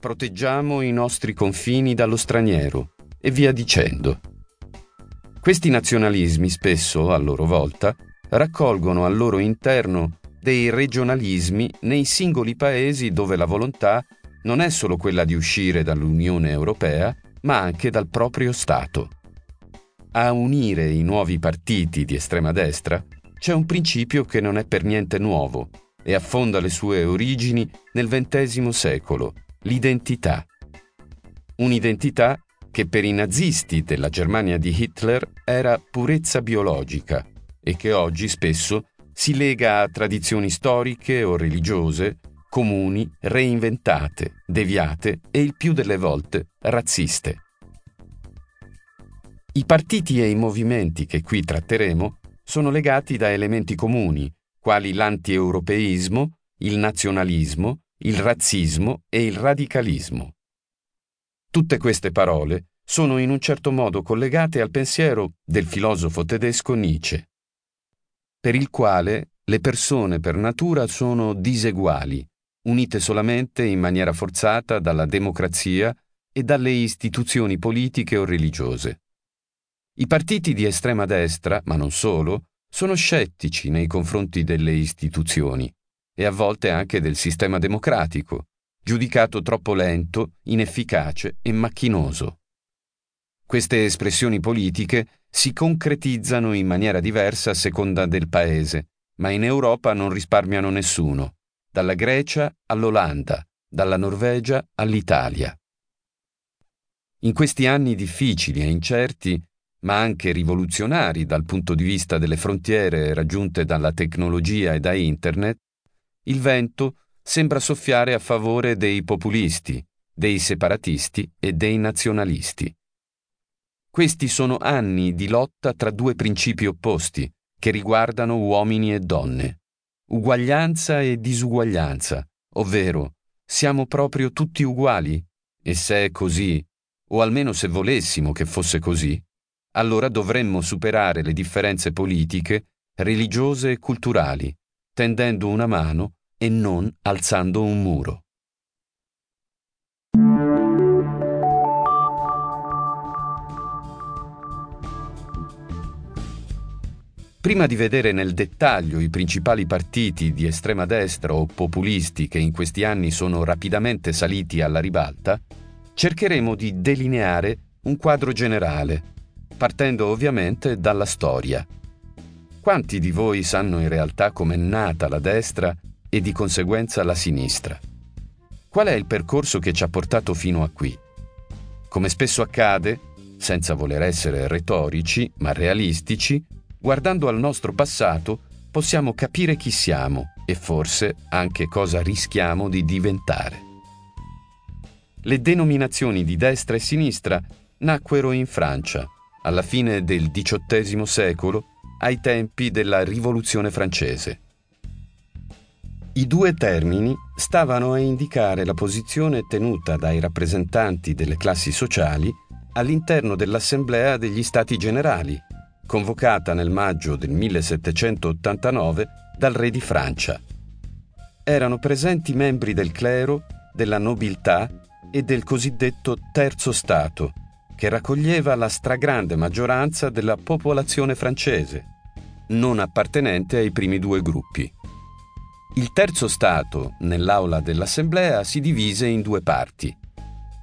proteggiamo i nostri confini dallo straniero e via dicendo. Questi nazionalismi spesso, a loro volta, raccolgono al loro interno dei regionalismi nei singoli paesi dove la volontà non è solo quella di uscire dall'Unione Europea, ma anche dal proprio Stato. A unire i nuovi partiti di estrema destra c'è un principio che non è per niente nuovo e affonda le sue origini nel XX secolo, l'identità. Un'identità che per i nazisti della Germania di Hitler era purezza biologica e che oggi spesso si lega a tradizioni storiche o religiose comuni, reinventate, deviate e il più delle volte razziste. I partiti e i movimenti che qui tratteremo sono legati da elementi comuni, quali l'anti-europeismo, il nazionalismo, il razzismo e il radicalismo. Tutte queste parole sono in un certo modo collegate al pensiero del filosofo tedesco Nietzsche, per il quale le persone per natura sono diseguali, unite solamente in maniera forzata dalla democrazia e dalle istituzioni politiche o religiose. I partiti di estrema destra, ma non solo, sono scettici nei confronti delle istituzioni e a volte anche del sistema democratico, giudicato troppo lento, inefficace e macchinoso. Queste espressioni politiche si concretizzano in maniera diversa a seconda del paese, ma in Europa non risparmiano nessuno, dalla Grecia all'Olanda, dalla Norvegia all'Italia. In questi anni difficili e incerti, ma anche rivoluzionari dal punto di vista delle frontiere raggiunte dalla tecnologia e da Internet, il vento sembra soffiare a favore dei populisti, dei separatisti e dei nazionalisti. Questi sono anni di lotta tra due principi opposti che riguardano uomini e donne, uguaglianza e disuguaglianza, ovvero siamo proprio tutti uguali? E se è così, o almeno se volessimo che fosse così, allora dovremmo superare le differenze politiche, religiose e culturali, tendendo una mano e non alzando un muro. Prima di vedere nel dettaglio i principali partiti di estrema destra o populisti che in questi anni sono rapidamente saliti alla ribalta, cercheremo di delineare un quadro generale, partendo ovviamente dalla storia. Quanti di voi sanno in realtà com'è nata la destra e di conseguenza la sinistra. Qual è il percorso che ci ha portato fino a qui? Come spesso accade, senza voler essere retorici, ma realistici, guardando al nostro passato possiamo capire chi siamo e forse anche cosa rischiamo di diventare. Le denominazioni di destra e sinistra nacquero in Francia, alla fine del XVIII secolo, ai tempi della Rivoluzione francese. I due termini stavano a indicare la posizione tenuta dai rappresentanti delle classi sociali all'interno dell'Assemblea degli Stati Generali, convocata nel maggio del 1789 dal re di Francia. Erano presenti membri del clero, della nobiltà e del cosiddetto terzo Stato, che raccoglieva la stragrande maggioranza della popolazione francese, non appartenente ai primi due gruppi. Il terzo Stato, nell'aula dell'Assemblea, si divise in due parti.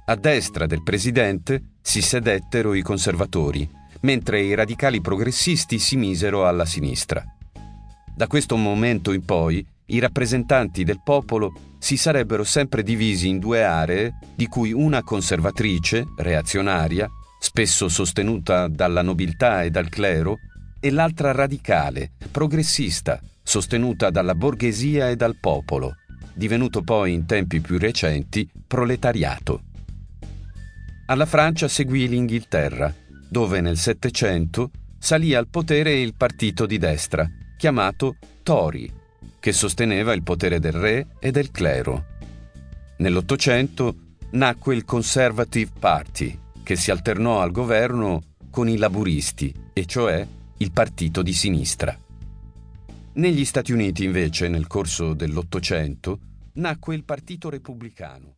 A destra del presidente si sedettero i conservatori, mentre i radicali progressisti si misero alla sinistra. Da questo momento in poi i rappresentanti del popolo si sarebbero sempre divisi in due aree, di cui una conservatrice, reazionaria, spesso sostenuta dalla nobiltà e dal clero, e l'altra radicale, progressista, sostenuta dalla borghesia e dal popolo, divenuto poi in tempi più recenti proletariato. Alla Francia seguì l'Inghilterra, dove nel Settecento salì al potere il partito di destra, chiamato Tory, che sosteneva il potere del re e del clero. Nell'Ottocento nacque il Conservative Party, che si alternò al governo con i laburisti, e cioè il partito di sinistra. Negli Stati Uniti, invece, nel corso dell'Ottocento, nacque il Partito Repubblicano,